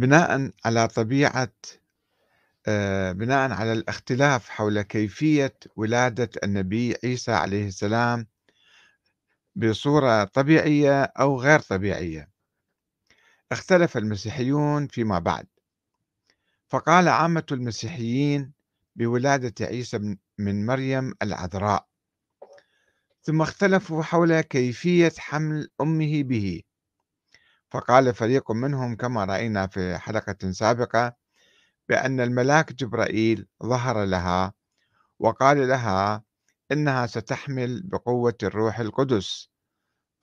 بناءً على طبيعة آآ بناءً على الاختلاف حول كيفية ولادة النبي عيسى عليه السلام بصورة طبيعية أو غير طبيعية. اختلف المسيحيون فيما بعد، فقال عامة المسيحيين بولادة عيسى من مريم العذراء، ثم اختلفوا حول كيفية حمل أمه به، فقال فريق منهم كما رأينا في حلقة سابقة بأن الملاك جبرائيل ظهر لها وقال لها إنها ستحمل بقوة الروح القدس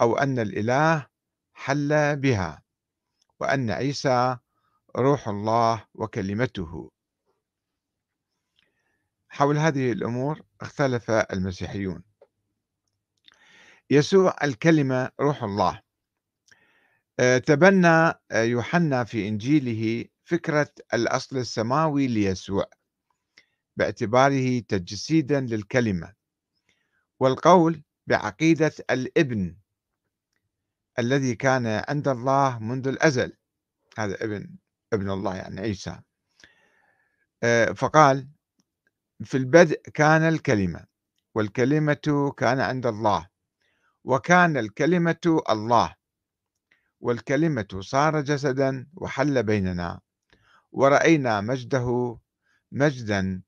أو أن الإله حل بها وأن عيسى روح الله وكلمته. حول هذه الأمور اختلف المسيحيون. يسوع الكلمة روح الله. تبنى آه، يوحنا في إنجيله فكرة الأصل السماوي ليسوع باعتباره تجسيدا للكلمة والقول بعقيدة الإبن الذي كان عند الله منذ الأزل. هذا إبن ابن الله يعني عيسى. آه، فقال في البدء كان الكلمة والكلمة كان عند الله وكان الكلمة الله والكلمة صار جسدا وحل بيننا. ورأينا مجده مجدا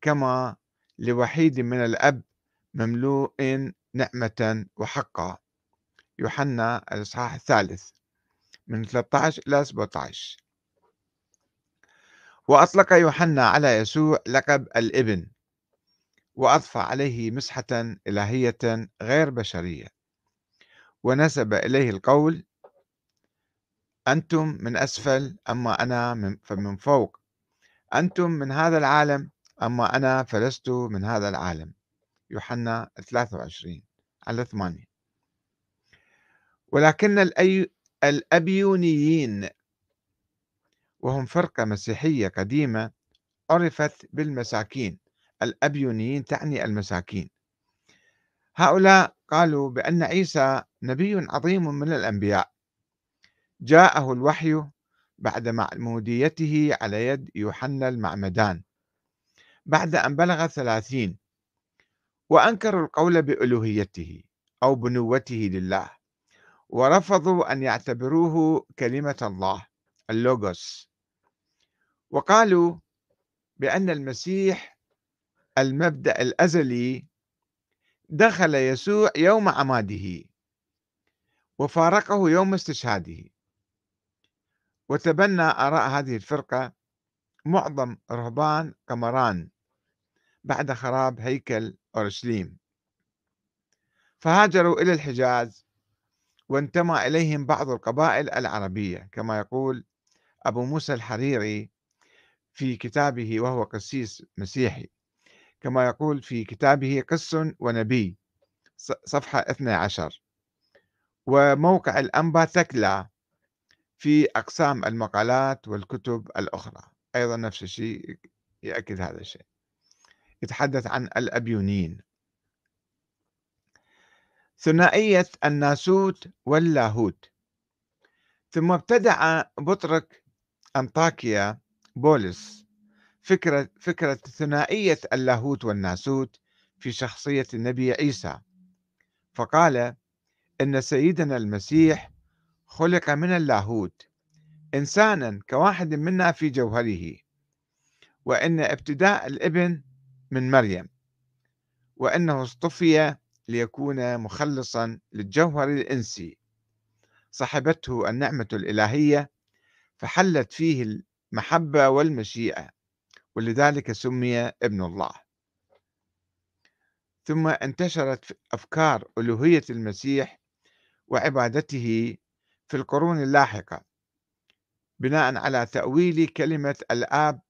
كما لوحيد من الأب مملوء نعمة وحقا. يوحنا الإصحاح الثالث من 13 إلى 17 وأطلق يوحنا على يسوع لقب الإبن وأضفى عليه مسحة إلهية غير بشرية. ونسب إليه القول أنتم من أسفل أما أنا من فمن فوق. أنتم من هذا العالم أما أنا فلست من هذا العالم. يوحنا 23 على 8 ولكن الأي... الأبيونيين وهم فرقة مسيحية قديمة عرفت بالمساكين. الأبيونيين تعني المساكين. هؤلاء قالوا بأن عيسى نبي عظيم من الأنبياء. جاءه الوحي بعد معموديته على يد يوحنا المعمدان. بعد أن بلغ ثلاثين وأنكروا القول بألوهيته أو بنوته لله ورفضوا أن يعتبروه كلمة الله اللوغوس. وقالوا بأن المسيح المبدأ الأزلي دخل يسوع يوم عماده وفارقه يوم استشهاده. وتبنى آراء هذه الفرقة معظم رهبان قمران بعد خراب هيكل أورشليم. فهاجروا إلى الحجاز وانتمى إليهم بعض القبائل العربية كما يقول أبو موسى الحريري في كتابه وهو قسيس مسيحي كما يقول في كتابه قس ونبي صفحة 12 وموقع الأنبا تكلا في أقسام المقالات والكتب الأخرى. أيضا نفس الشيء يأكد هذا الشيء. يتحدث عن الأبيونين. ثنائية الناسوت واللاهوت. ثم ابتدع بطرك أنطاكيا بولس فكرة فكرة ثنائية اللاهوت والناسوت في شخصية النبي عيسى. فقال إن سيدنا المسيح خلق من اللاهوت. إنسانا كواحد منا في جوهره. وإن ابتداء الابن من مريم. وأنه اصطفي ليكون مخلصا للجوهر الإنسي. صحبته النعمة الإلهية فحلت فيه المحبة والمشيئة. ولذلك سمي ابن الله. ثم انتشرت أفكار ألوهية المسيح وعبادته في القرون اللاحقة بناء على تأويل كلمة الآب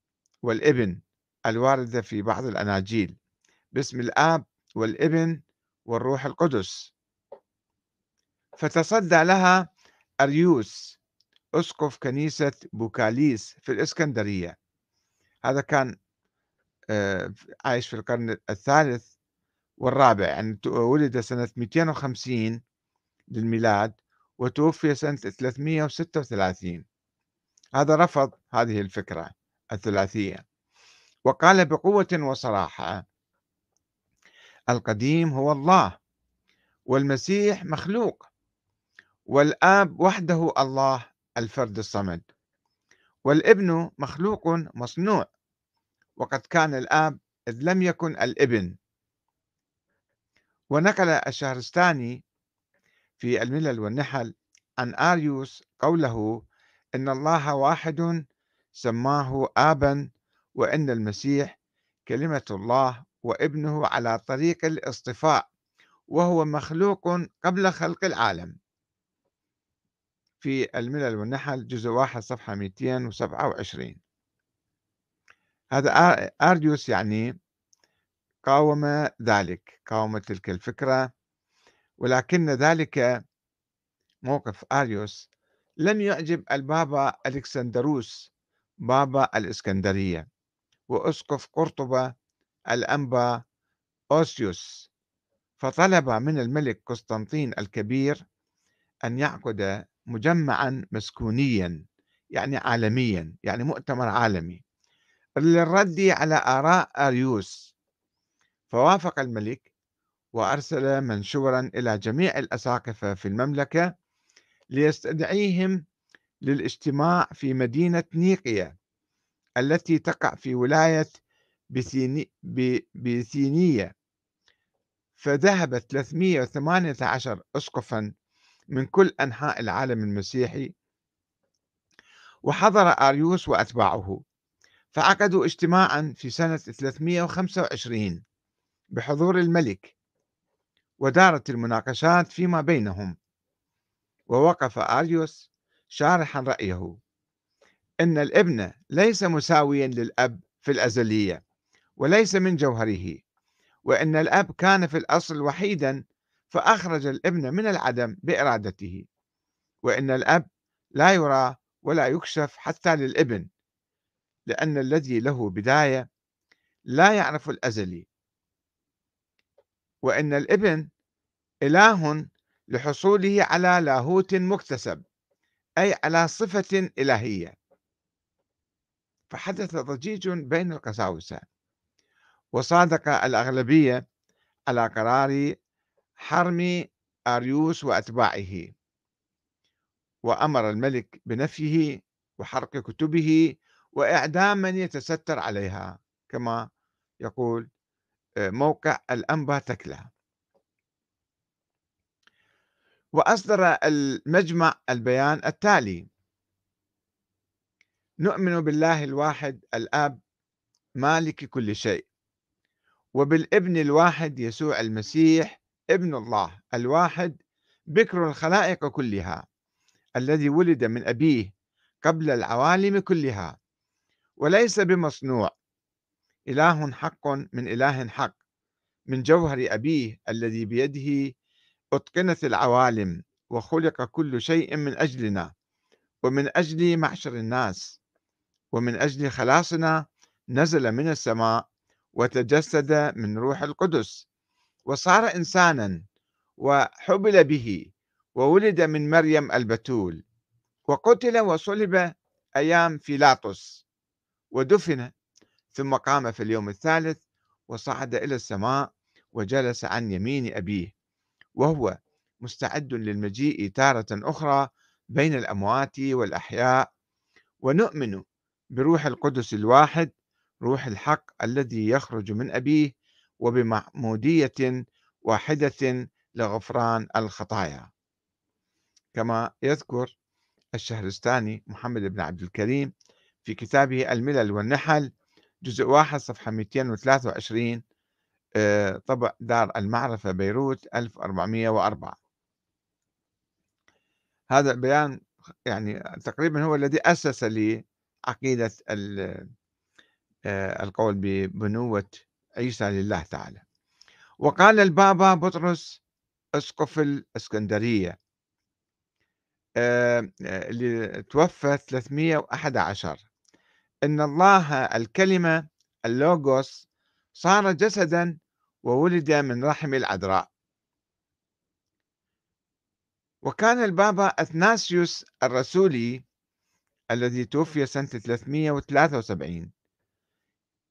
والإبن الواردة في بعض الأناجيل باسم الآب والإبن والروح القدس. فتصدى لها أريوس أسقف كنيسة بوكاليس في الإسكندرية. هذا كان آه، عايش في القرن الثالث والرابع يعني ولد سنة 250 للميلاد. وتوفي سنة 336 هذا رفض هذه الفكرة الثلاثية. وقال بقوة وصراحة القديم هو الله والمسيح مخلوق والآب وحده الله الفرد الصمد والابن مخلوق مصنوع وقد كان الآب إذ لم يكن الابن. ونقل الشهرستاني في الملل والنحل. عن آريوس قوله إن الله واحد سماه آبا وإن المسيح كلمة الله وابنه على طريق الاصطفاء وهو مخلوق قبل خلق العالم. في الملل والنحل جزء واحد صفحة 227 هذا أريوس يعني قاوم ذلك قاوم تلك الفكرة ولكن ذلك موقف أريوس لم يعجب البابا ألكسندروس بابا الإسكندرية. وأسقف قرطبة الأنبا أوسيوس. فطلب من الملك قسطنطين الكبير أن يعقد مجمعا مسكونيا يعني عالميا يعني مؤتمر عالمي للرد على آراء أريوس. فوافق الملك وأرسل منشورا إلى جميع الأساقفة في المملكة ليستدعيهم للاجتماع في مدينة نيقيا التي تقع في ولاية بيثينية فذهب 318 أسقفا من كل أنحاء العالم المسيحي وحضر آريوس وأتباعه فعقدوا اجتماعا في سنة 325 بحضور الملك. ودارت المناقشات فيما بينهم. ووقف آريوس شارحا رأيه. إن الابن ليس مساويا للأب في الأزلية وليس من جوهره. وإن الأب كان في الأصل وحيدا فأخرج الابن من العدم بإرادته. وإن الأب لا يرى ولا يكشف حتى للابن لأن الذي له بداية لا يعرف الأزلي. وإن الإبن إله لحصوله على لاهوت مكتسب أي على صفة إلهية. فحدث ضجيج بين القساوسة. وصادق الأغلبية على قرار حرم أريوس وأتباعه. وأمر الملك بنفيه وحرق كتبه وإعدام من يتستر عليها كما يقول موقع الأنبا تكلا. وأصدر المجمع البيان التالي. نؤمن بالله الواحد الآب مالك كل شيء. وبالابن الواحد يسوع المسيح ابن الله الواحد بكر الخلائق كلها الذي ولد من أبيه قبل العوالم كلها. وليس بمصنوع. إله حق من إله حق من جوهر أبيه الذي بيده أتقنت العوالم وخلق كل شيء من أجلنا ومن أجل معشر الناس ومن أجل خلاصنا نزل من السماء وتجسد من روح القدس وصار إنسانا وحبل به وولد من مريم البتول وقتل وصلب أيام فيلاطس ودفن ثم قام في اليوم الثالث وصعد إلى السماء وجلس عن يمين أبيه وهو مستعد للمجيء تارة أخرى بين الأموات والأحياء. ونؤمن بروح القدس الواحد روح الحق الذي يخرج من أبيه وبمعمودية واحدة لغفران الخطايا. كما يذكر الشهرستاني محمد بن عبد الكريم في كتابه الملل والنحل جزء واحد صفحة 223 آه، طبع دار المعرفة بيروت 1404 هذا البيان يعني تقريبا هو الذي أسس لعقيدة آه، القول ببنوة عيسى لله تعالى. وقال البابا بطرس اسقف الإسكندرية. آه، اللي توفى 311 إن الله الكلمة اللوغوس صار جسدا وولد من رحم العذراء وكان البابا أثناسيوس الرسولي الذي توفي سنة 373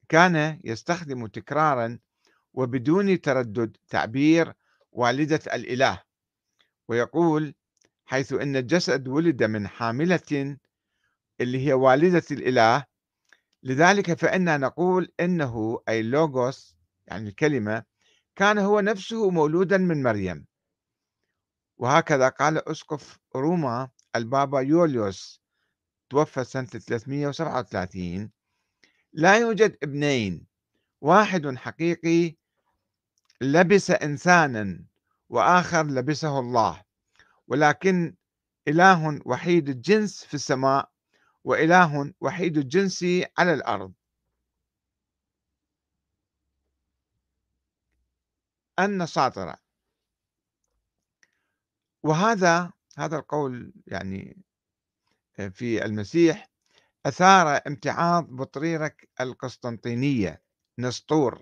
كان يستخدم تكرارا وبدون تردد تعبير والدة الإله ويقول حيث أن الجسد ولد من حاملة اللي هي والدة الإله لذلك فإنا نقول إنه أي لوغوس يعني الكلمة كان هو نفسه مولودا من مريم. وهكذا قال أسقف روما البابا يوليوس توفى سنة 337 لا يوجد ابنين. واحد حقيقي لبس إنسانا وآخر لبسه الله. ولكن إله وحيد الجنس في السماء وإله وحيد الجنس على الأرض. النصاطرة وهذا هذا القول يعني في المسيح أثار امتعاض بطريرك القسطنطينية نسطور.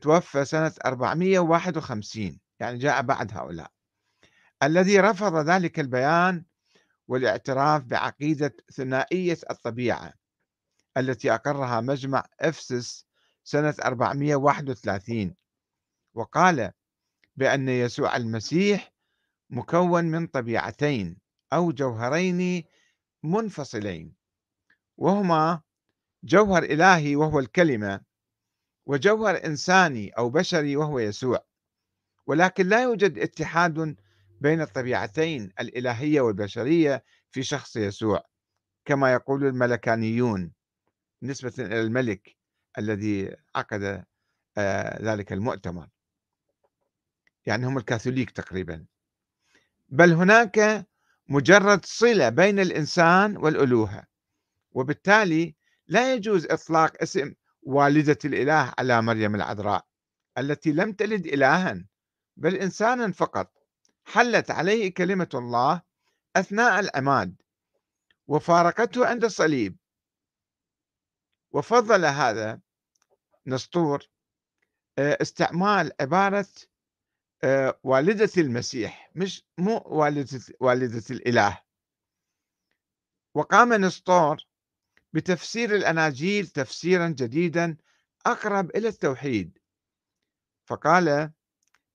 توفى سنة 451 يعني جاء بعد هؤلاء. الذي رفض ذلك البيان والاعتراف بعقيدة ثنائية الطبيعة التي أقرها مجمع أفسس سنة 431 وقال بأن يسوع المسيح مكون من طبيعتين أو جوهرين منفصلين وهما جوهر إلهي وهو الكلمة وجوهر إنساني أو بشري وهو يسوع ولكن لا يوجد اتحاد بين الطبيعتين الإلهية والبشرية في شخص يسوع كما يقول الملكانيون نسبة إلى الملك الذي عقد آه، ذلك المؤتمر. يعني هم الكاثوليك تقريبا. بل هناك مجرد صلة بين الإنسان والألوهة وبالتالي لا يجوز إطلاق اسم والدة الإله على مريم العذراء التي لم تلد إلها بل إنسانا فقط. حلت عليه كلمة الله أثناء العماد وفارقته عند الصليب. وفضل هذا نسطور آه، استعمال عبارة آه، والدة المسيح مش مو والدة والدة الإله. وقام نسطور بتفسير الأناجيل تفسيرا جديدا أقرب إلى التوحيد. فقال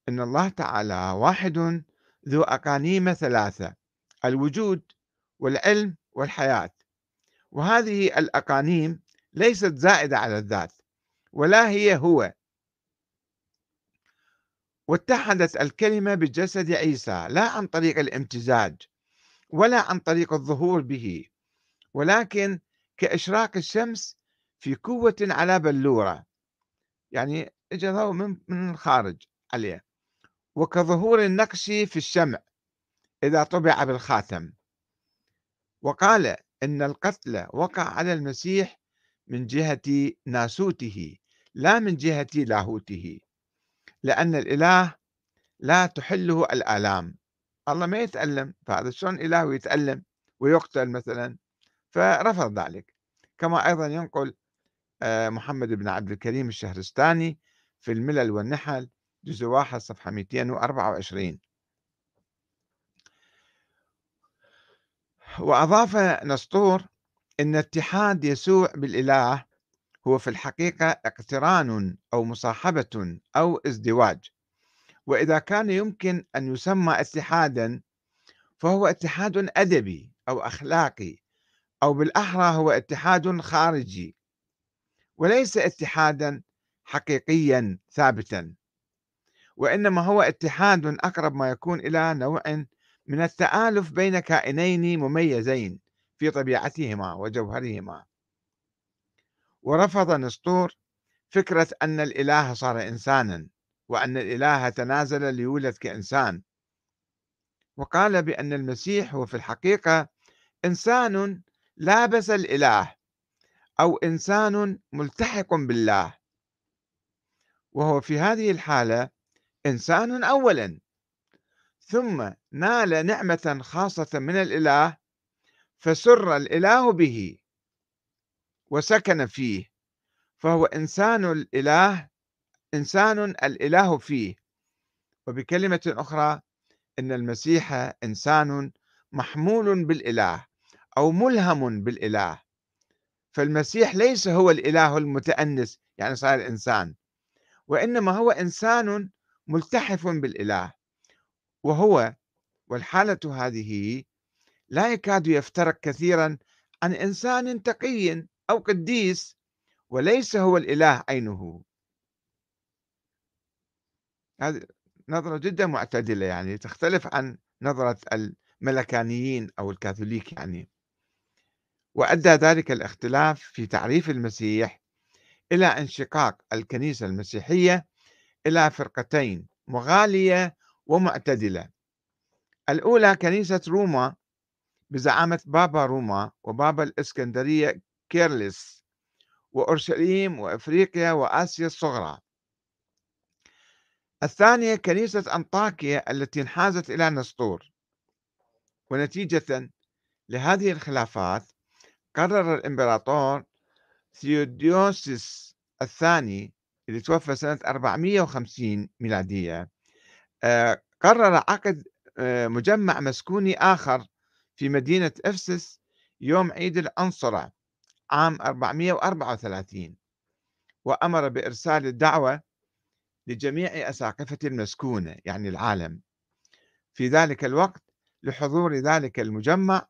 إن الله تعالى واحد ذو أقانيم ثلاثة الوجود والعلم والحياة. وهذه الأقانيم ليست زائدة على الذات ولا هي هو. واتحدت الكلمة بجسد عيسى لا عن طريق الامتزاج ولا عن طريق الظهور به ولكن كإشراق الشمس في قوة على بلورة. يعني اجى ضوء من من الخارج عليه. وكظهور النقش في الشمع إذا طبع بالخاتم. وقال إن القتل وقع على المسيح من جهة ناسوته لا من جهة لاهوته لأن الإله لا تحله الآلام. الله ما يتألم فهذا شلون إله يتألم ويقتل مثلا؟ فرفض ذلك. كما أيضا ينقل آه، محمد بن عبد الكريم الشهرستاني في الملل والنحل جزء واحد صفحة 224 وأضاف نسطور أن اتحاد يسوع بالإله هو في الحقيقة اقتران أو مصاحبة أو ازدواج. وإذا كان يمكن أن يسمى اتحادا فهو اتحاد أدبي أو أخلاقي أو بالأحرى هو اتحاد خارجي. وليس اتحادا حقيقيا ثابتا. وإنما هو اتحاد أقرب ما يكون إلى نوع من التآلف بين كائنين مميزين في طبيعتهما وجوهرهما. ورفض نسطور فكرة أن الإله صار إنسانا وأن الإله تنازل ليولد كإنسان. وقال بأن المسيح هو في الحقيقة إنسان لابس الإله أو إنسان ملتحق بالله. وهو في هذه الحالة إنسان أولا. ثم نال نعمة خاصة من الإله فسر الإله به وسكن فيه فهو إنسان الإله إنسان الإله فيه. وبكلمة أخرى إن المسيح إنسان محمول بالإله أو ملهم بالإله. فالمسيح ليس هو الإله المتأنس يعني صار إنسان. وإنما هو إنسان ملتحف بالإله. وهو والحالة هذه لا يكاد يفترق كثيرا عن إنسان تقي أو قديس وليس هو الإله عينه. هذه نظرة جدا معتدلة يعني تختلف عن نظرة الملكانيين أو الكاثوليك يعني. وأدى ذلك الاختلاف في تعريف المسيح إلى انشقاق الكنيسة المسيحية إلى فرقتين مغالية ومعتدلة. الأولى كنيسة روما بزعامة بابا روما وبابا الإسكندرية كيرلس وأورشليم وإفريقيا وآسيا الصغرى. الثانية كنيسة أنطاكيا التي انحازت إلى نسطور. ونتيجة لهذه الخلافات قرر الإمبراطور ثيودوسيوس الثاني اللي توفى سنة 450 ميلادية آه، قرر عقد آه، مجمع مسكوني آخر في مدينة إفسس يوم عيد الأنصرة عام 434 وأمر بإرسال الدعوة لجميع أساقفة المسكونة يعني العالم في ذلك الوقت لحضور ذلك المجمع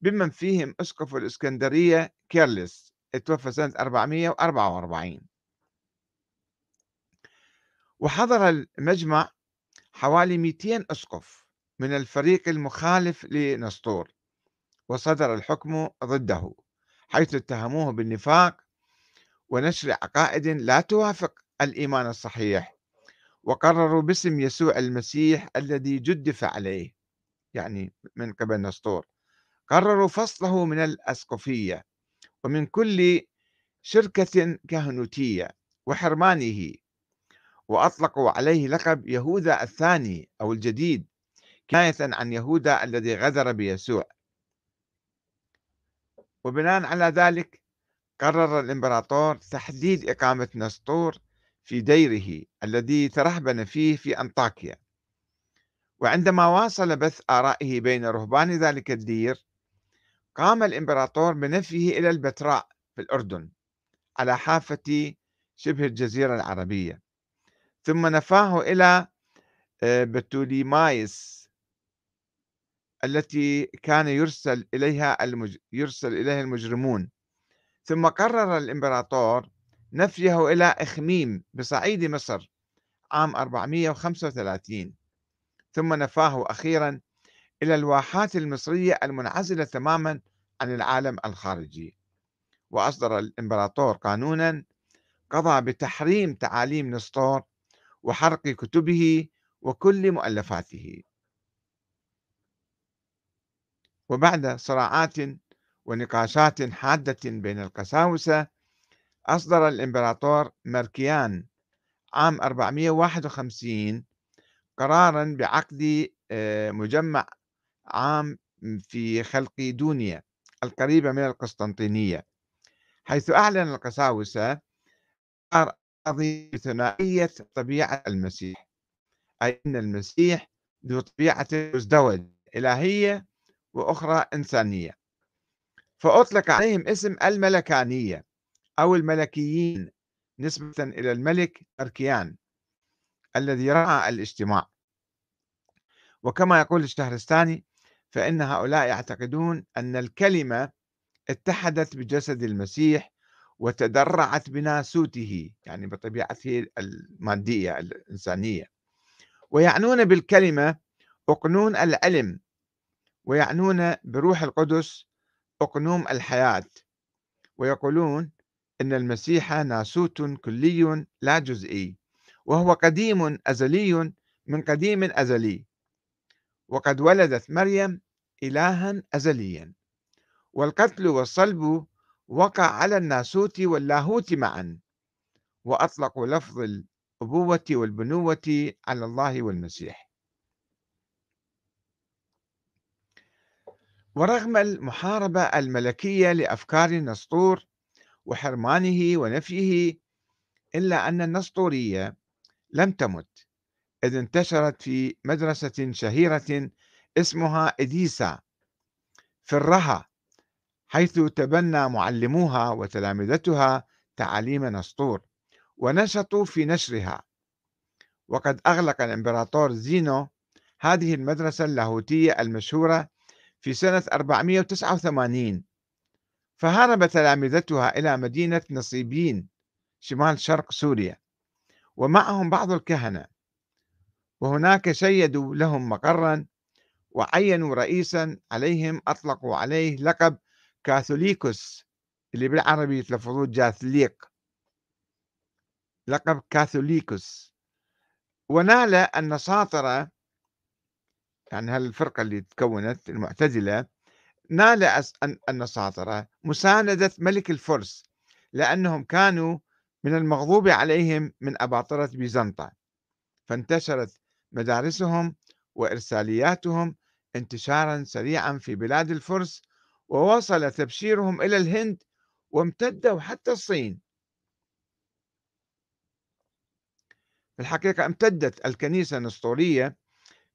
بمن فيهم أسقف الإسكندرية كيرلس توفى سنة 444 وحضر المجمع حوالي 200 أسقف من الفريق المخالف لنسطور وصدر الحكم ضده حيث اتهموه بالنفاق ونشر عقائد لا توافق الإيمان الصحيح وقرروا باسم يسوع المسيح الذي جدف عليه يعني من قبل نسطور. قرروا فصله من الأسقفية ومن كل شركة كهنوتية وحرمانه. وأطلقوا عليه لقب يهوذا الثاني أو الجديد كناية عن يهوذا الذي غدر بيسوع. وبناء على ذلك قرر الإمبراطور تحديد إقامة نسطور في ديره الذي ترهبن فيه في أنطاكيا. وعندما واصل بث آرائه بين رهبان ذلك الدير قام الإمبراطور بنفيه إلى البتراء في الأردن على حافة شبه الجزيرة العربية. ثم نفاه إلى آه، بتوليمايس التي كان يرسل إليها المج... يرسل إليها المجرمون. ثم قرر الإمبراطور نفيه إلى إخميم بصعيد مصر عام 435 ثم نفاه أخيرا إلى الواحات المصرية المنعزلة تماما عن العالم الخارجي. وأصدر الإمبراطور قانونا قضى بتحريم تعاليم نسطور وحرق كتبه وكل مؤلفاته. وبعد صراعات ونقاشات حادة بين القساوسة أصدر الإمبراطور مركيان عام 451 قرارا بعقد آه، مجمع عام في خلق دونيا القريبة من القسطنطينية حيث أعلن القساوسة قضية ثنائية طبيعة المسيح أي أن المسيح ذو طبيعة مزدوج إلهية وأخرى إنسانية. فأطلق عليهم اسم الملكانية أو الملكيين نسبة إلى الملك أركيان الذي رعى الاجتماع. وكما يقول الشهرستاني فإن هؤلاء يعتقدون أن الكلمة اتحدت بجسد المسيح وتدرعت بناسوته يعني بطبيعته المادية الإنسانية. ويعنون بالكلمة أقنون العلم ويعنون بروح القدس أقنوم الحياة. ويقولون إن المسيح ناسوت كلي لا جزئي وهو قديم أزلي من قديم أزلي. وقد ولدت مريم إلها أزليا. والقتل والصلب وقع على الناسوت واللاهوت معا وأطلقوا لفظ الأبوة والبنوة على الله والمسيح. ورغم المحاربة الملكية لأفكار النسطور وحرمانه ونفيه إلا أن النسطورية لم تمت إذ انتشرت في مدرسة شهيرة اسمها إديسا في الرها. حيث تبنى معلموها وتلامذتها تعاليم نسطور ونشطوا في نشرها. وقد أغلق الإمبراطور زينو هذه المدرسة اللاهوتية المشهورة في سنة 489 فهرب تلامذتها إلى مدينة نصيبين شمال شرق سوريا ومعهم بعض الكهنة. وهناك شيدوا لهم مقرا وعينوا رئيسا عليهم أطلقوا عليه لقب كاثوليكوس اللي بالعربي يتلفظوه جاثليق. لقب كاثوليكوس. ونال النصاطرة يعني هالفرقة اللي تكونت المعتزلة نال النصاطرة مساندة ملك الفرس لأنهم كانوا من المغضوب عليهم من أباطرة بيزنطة. فانتشرت مدارسهم وإرسالياتهم انتشارا سريعا في بلاد الفرس ووصل تبشيرهم إلى الهند وامتدوا حتى الصين. في الحقيقة امتدت الكنيسة النسطورية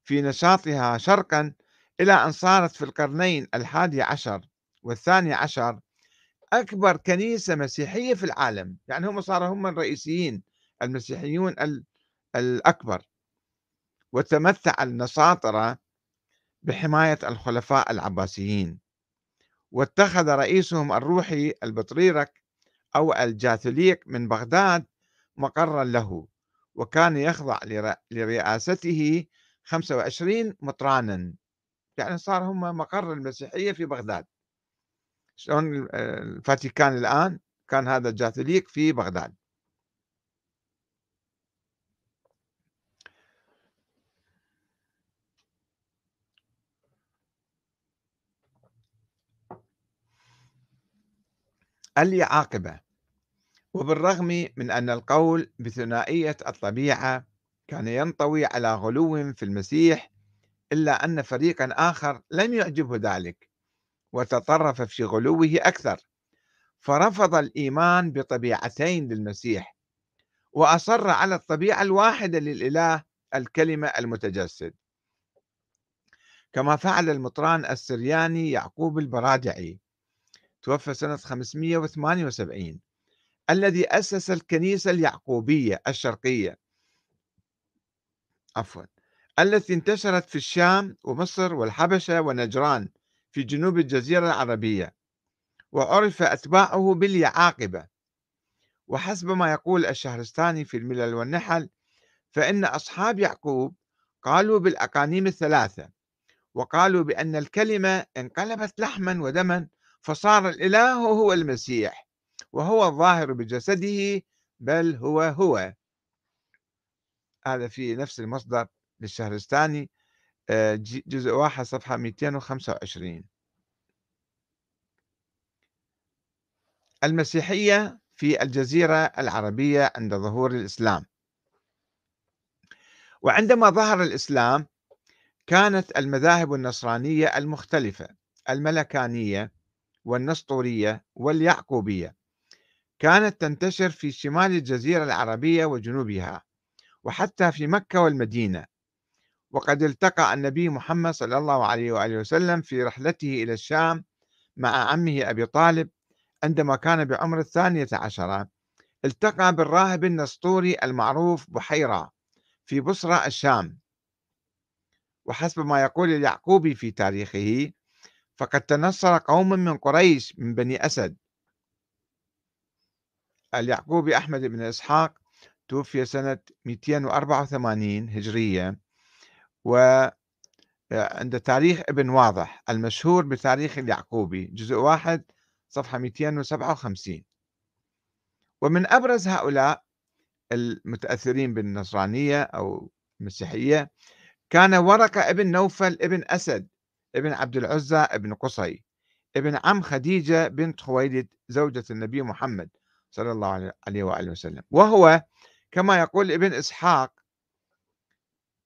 في نشاطها شرقا إلى أن صارت في القرنين الحادي عشر والثاني عشر أكبر كنيسة مسيحية في العالم يعني هم صاروا هم الرئيسيين المسيحيون الأكبر. وتمتع النساطرة بحماية الخلفاء العباسيين. واتخذ رئيسهم الروحي البطريرك أو الجاثوليق من بغداد مقرا له وكان يخضع لرئاسته 25 مطرانا. يعني صار هم مقر المسيحية في بغداد. شلون الفاتيكان الآن؟ كان هذا الجاثوليق في بغداد. العاقبة وبالرغم من أن القول بثنائية الطبيعة كان ينطوي على غلو في المسيح إلا أن فريقا آخر لم يعجبه ذلك وتطرف في غلوه أكثر. فرفض الإيمان بطبيعتين للمسيح وأصر على الطبيعة الواحدة للإله الكلمة المتجسد. كما فعل المطران السرياني يعقوب البرادعي توفى سنة 578 الذي أسس الكنيسة اليعقوبية الشرقية. عفوا التي انتشرت في الشام ومصر والحبشة ونجران في جنوب الجزيرة العربية وعرف أتباعه باليعاقبة. وحسب ما يقول الشهرستاني في الملل والنحل فإن أصحاب يعقوب قالوا بالأقانيم الثلاثة وقالوا بأن الكلمة انقلبت لحما ودما فصار الإله هو المسيح وهو الظاهر بجسده بل هو هو. هذا في نفس المصدر للشهرستاني آه، جزء واحد صفحة 225 المسيحية في الجزيرة العربية عند ظهور الإسلام. وعندما ظهر الإسلام كانت المذاهب النصرانية المختلفة الملكانية والنسطورية واليعقوبية. كانت تنتشر في شمال الجزيرة العربية وجنوبها وحتى في مكة والمدينة. وقد التقى النبي محمد صلى الله عليه وآله وسلم في رحلته إلى الشام مع عمه أبي طالب عندما كان بعمر الثانية عشرة. التقى بالراهب النسطوري المعروف بحيرة في بصرى الشام. وحسب ما يقول اليعقوبي في تاريخه فقد تنصر قوم من قريش من بني أسد. اليعقوبي أحمد بن إسحاق توفي سنة 284 هجرية وعند آه، تاريخ ابن واضح المشهور بتاريخ اليعقوبي جزء واحد صفحة 257 ومن أبرز هؤلاء المتأثرين بالنصرانية أو المسيحية كان ورقة ابن نوفل ابن أسد. ابن عبد العزى ابن قصي ابن عم خديجة بنت خويلد زوجة النبي محمد صلى الله عليه وآله وسلم. وهو كما يقول ابن إسحاق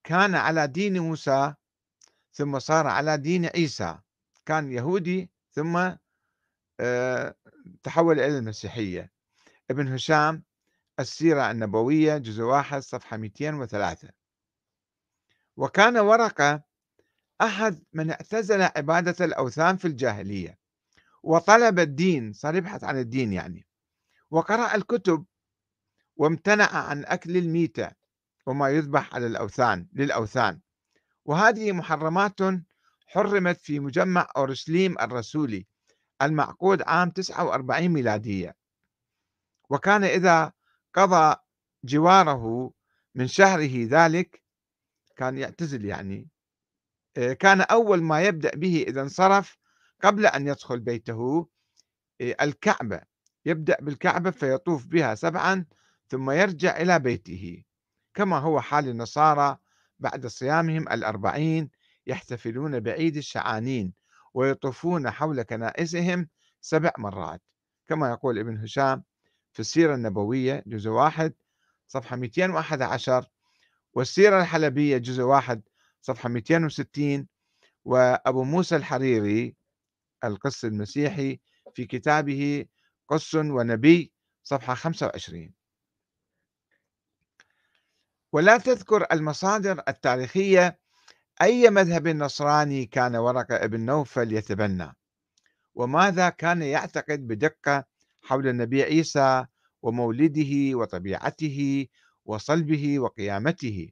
كان على دين موسى ثم صار على دين عيسى. كان يهودي ثم آه، تحول إلى المسيحية. ابن هشام السيرة النبوية جزء واحد صفحة 203 وكان ورقة أحد من اعتزل عبادة الأوثان في الجاهلية وطلب الدين صار يبحث عن الدين يعني وقرأ الكتب وامتنع عن أكل الميتة وما يذبح على الأوثان للأوثان. وهذه محرمات حرمت في مجمع أورشليم الرسولي المعقود عام 49 ميلادية. وكان إذا قضى جواره من شهره ذلك كان يعتزل يعني. كان أول ما يبدأ به إذا انصرف قبل أن يدخل بيته آه، الكعبة يبدأ بالكعبة فيطوف بها سبعا ثم يرجع إلى بيته. كما هو حال النصارى بعد صيامهم الأربعين يحتفلون بعيد الشعانين ويطوفون حول كنائسهم سبع مرات. كما يقول ابن هشام في السيرة النبوية جزء واحد صفحة 211 والسيرة الحلبية جزء واحد صفحة 260 وأبو موسى الحريري القس المسيحي في كتابه قس ونبي صفحة 25 ولا تذكر المصادر التاريخية أي مذهب نصراني كان ورقة ابن نوفل يتبنى وماذا كان يعتقد بدقة حول النبي عيسى ومولده وطبيعته وصلبه وقيامته؟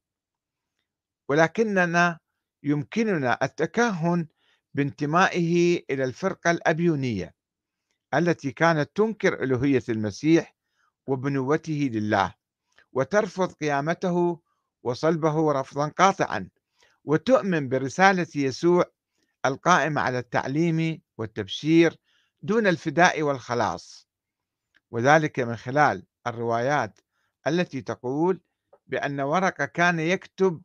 ولكننا يمكننا التكهن بانتمائه إلى الفرقة الأبيونية التي كانت تنكر ألوهية المسيح وبنوته لله وترفض قيامته وصلبه رفضا قاطعا وتؤمن برسالة يسوع القائمة على التعليم والتبشير دون الفداء والخلاص. وذلك من خلال الروايات التي تقول بأن ورقة كان يكتب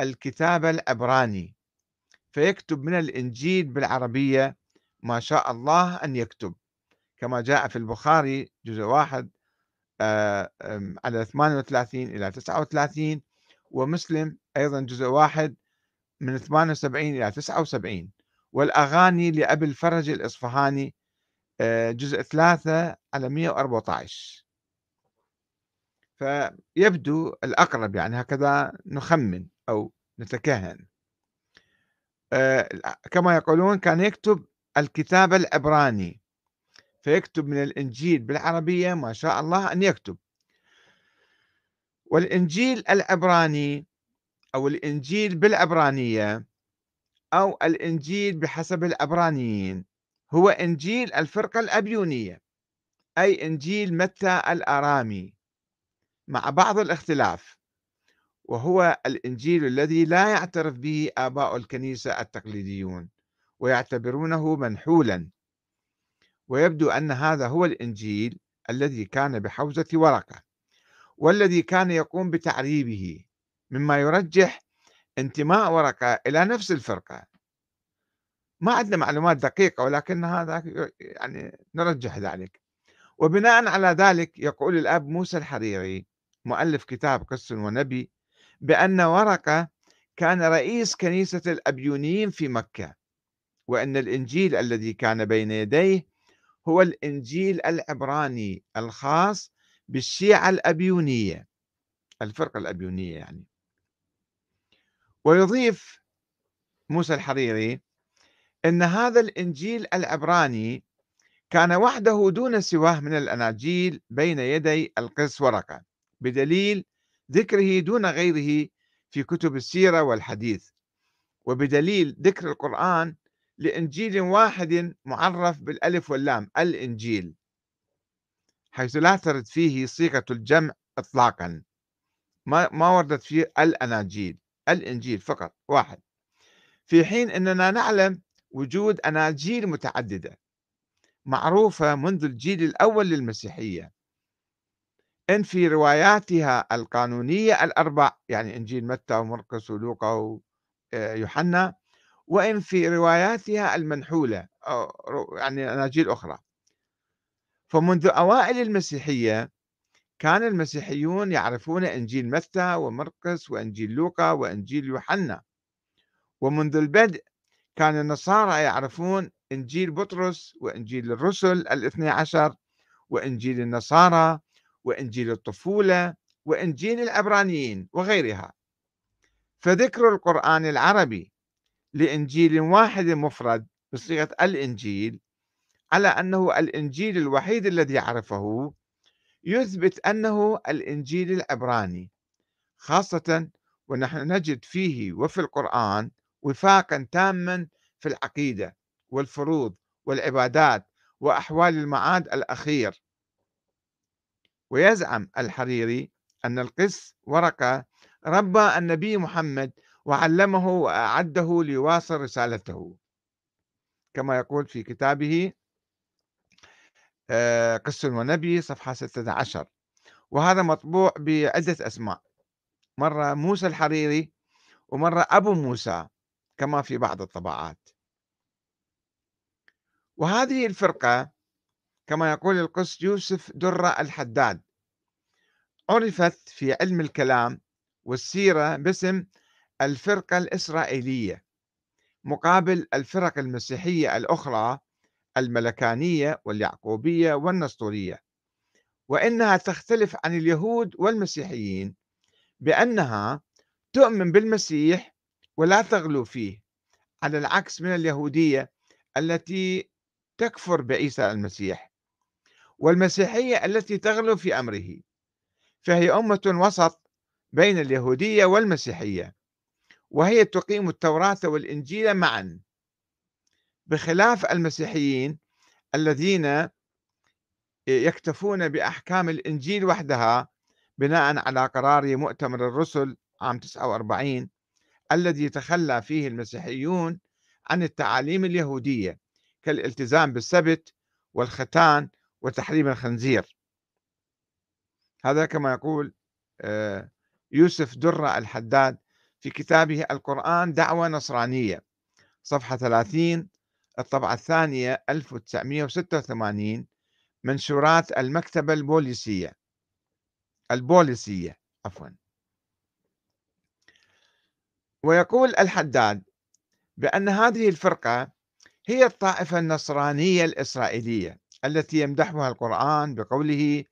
الكتاب العبراني فيكتب من الإنجيل بالعربية ما شاء الله أن يكتب. كما جاء في البخاري جزء واحد آه، على 38 إلى 39 ومسلم أيضا جزء واحد من 78 إلى 79 والأغاني لأبي الفرج الإصفهاني آه، جزء 3 على 114 فيبدو الأقرب يعني هكذا نخمن. أو نتكهن. آه، كما يقولون كان يكتب الكتاب العبراني فيكتب من الإنجيل بالعربية ما شاء الله أن يكتب. والإنجيل العبراني أو الإنجيل بالعبرانية أو الإنجيل بحسب العبرانيين هو إنجيل الفرقة الأبيونية أي إنجيل متى الآرامي مع بعض الاختلاف. وهو الإنجيل الذي لا يعترف به آباء الكنيسة التقليديون ويعتبرونه منحولا. ويبدو أن هذا هو الإنجيل الذي كان بحوزة ورقة والذي كان يقوم بتعريبه مما يرجح انتماء ورقة إلى نفس الفرقة. ما عندنا معلومات دقيقة ولكن هذا يعني نرجح ذلك. وبناء على ذلك يقول الأب موسى الحريري مؤلف كتاب قس ونبي بأن ورقة كان رئيس كنيسة الأبيونيين في مكة وأن الإنجيل الذي كان بين يديه هو الإنجيل العبراني الخاص بالشيعة الأبيونية الفرقة الأبيونية يعني. ويضيف موسى الحريري أن هذا الإنجيل العبراني كان وحده دون سواه من الأناجيل بين يدي القس ورقة بدليل ذكره دون غيره في كتب السيرة والحديث. وبدليل ذكر القرآن لإنجيل واحد معرف بالألف واللام الإنجيل حيث لا ترد فيه صيغة الجمع إطلاقا. ما ما وردت فيه الأناجيل الإنجيل فقط واحد. في حين أننا نعلم وجود أناجيل متعددة معروفة منذ الجيل الأول للمسيحية. إن في رواياتها القانونية الأربع يعني إنجيل متى ومرقس ولوقا ويوحنا وإن في رواياتها المنحولة يعني أناجيل أخرى. فمنذ أوائل المسيحية كان المسيحيون يعرفون إنجيل متى ومرقس وإنجيل لوقا وإنجيل يوحنا. ومنذ البدء كان النصارى يعرفون إنجيل بطرس وإنجيل الرسل الاثني عشر وإنجيل النصارى وإنجيل الطفولة وإنجيل العبرانيين وغيرها. فذكر القرآن العربي لإنجيل واحد مفرد بصيغة الإنجيل على أنه الإنجيل الوحيد الذي عرفه يثبت أنه الإنجيل العبراني. خاصة ونحن نجد فيه وفي القرآن وفاقا تاما في العقيدة والفروض والعبادات وأحوال المعاد الأخير. ويزعم الحريري أن القس ورقة ربى النبي محمد وعلمه وأعده ليواصل رسالته. كما يقول في كتابه آه، قس ونبي صفحة 16 وهذا مطبوع بعدة أسماء. مرة موسى الحريري ومرة أبو موسى كما في بعض الطبعات وهذه الفرقة كما يقول القس يوسف درة الحداد. عرفت في علم الكلام والسيرة باسم الفرقة الإسرائيلية مقابل الفرق المسيحية الأخرى الملكانية واليعقوبية والنسطورية. وإنها تختلف عن اليهود والمسيحيين بأنها تؤمن بالمسيح ولا تغلو فيه على العكس من اليهودية التي تكفر بعيسى المسيح. والمسيحية التي تغلو في أمره. فهي أمة وسط بين اليهودية والمسيحية وهي تقيم التوراة والإنجيل معا. بخلاف المسيحيين الذين يكتفون بأحكام الإنجيل وحدها بناء على قرار مؤتمر الرسل عام 49 الذي تخلى فيه المسيحيون عن التعاليم اليهودية كالالتزام بالسبت والختان وتحريم الخنزير. هذا كما يقول آه، يوسف درة الحداد في كتابه القرآن دعوة نصرانية صفحة 30 الطبعة الثانية 1986 منشورات المكتبة البوليسية. البوليسية عفوا. ويقول الحداد بأن هذه الفرقة هي الطائفة النصرانية الإسرائيلية. التي يمدحها القرآن بقوله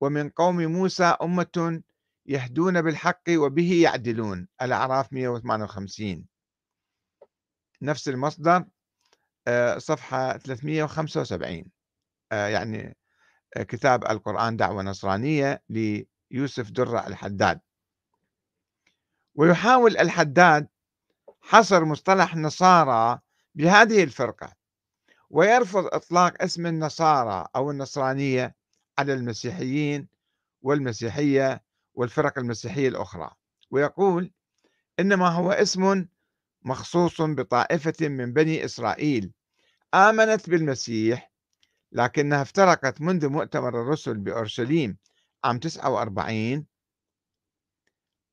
ومن قوم موسى أمة يهدون بالحق وبه يعدلون. الأعراف 158 نفس المصدر آه، صفحة 375 آه، يعني آه، كتاب القرآن دعوة نصرانية ليوسف درة الحداد. ويحاول الحداد حصر مصطلح نصارى بهذه الفرقة. ويرفض إطلاق اسم النصارى أو النصرانية على المسيحيين والمسيحية والفرق المسيحية الأخرى. ويقول إنما هو اسم مخصوص بطائفة من بني إسرائيل آمنت بالمسيح لكنها افترقت منذ مؤتمر الرسل بأورشليم عام 49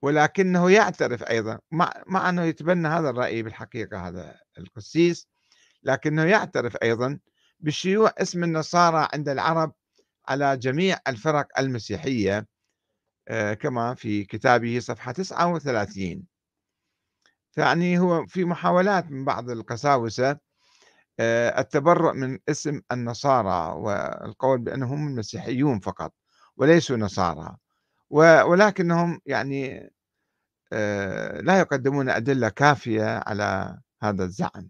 ولكنه يعترف أيضا مع, أنه يتبنى هذا الرأي بالحقيقة هذا القسيس. لكنه يعترف أيضا بشيوع اسم النصارى عند العرب على جميع الفرق المسيحية آه، كما في كتابه صفحة 39 يعني هو في محاولات من بعض القساوسة آه، التبرؤ من اسم النصارى والقول بأنهم مسيحيون فقط وليسوا نصارى. ولكنهم يعني آه، لا يقدمون أدلة كافية على هذا الزعم.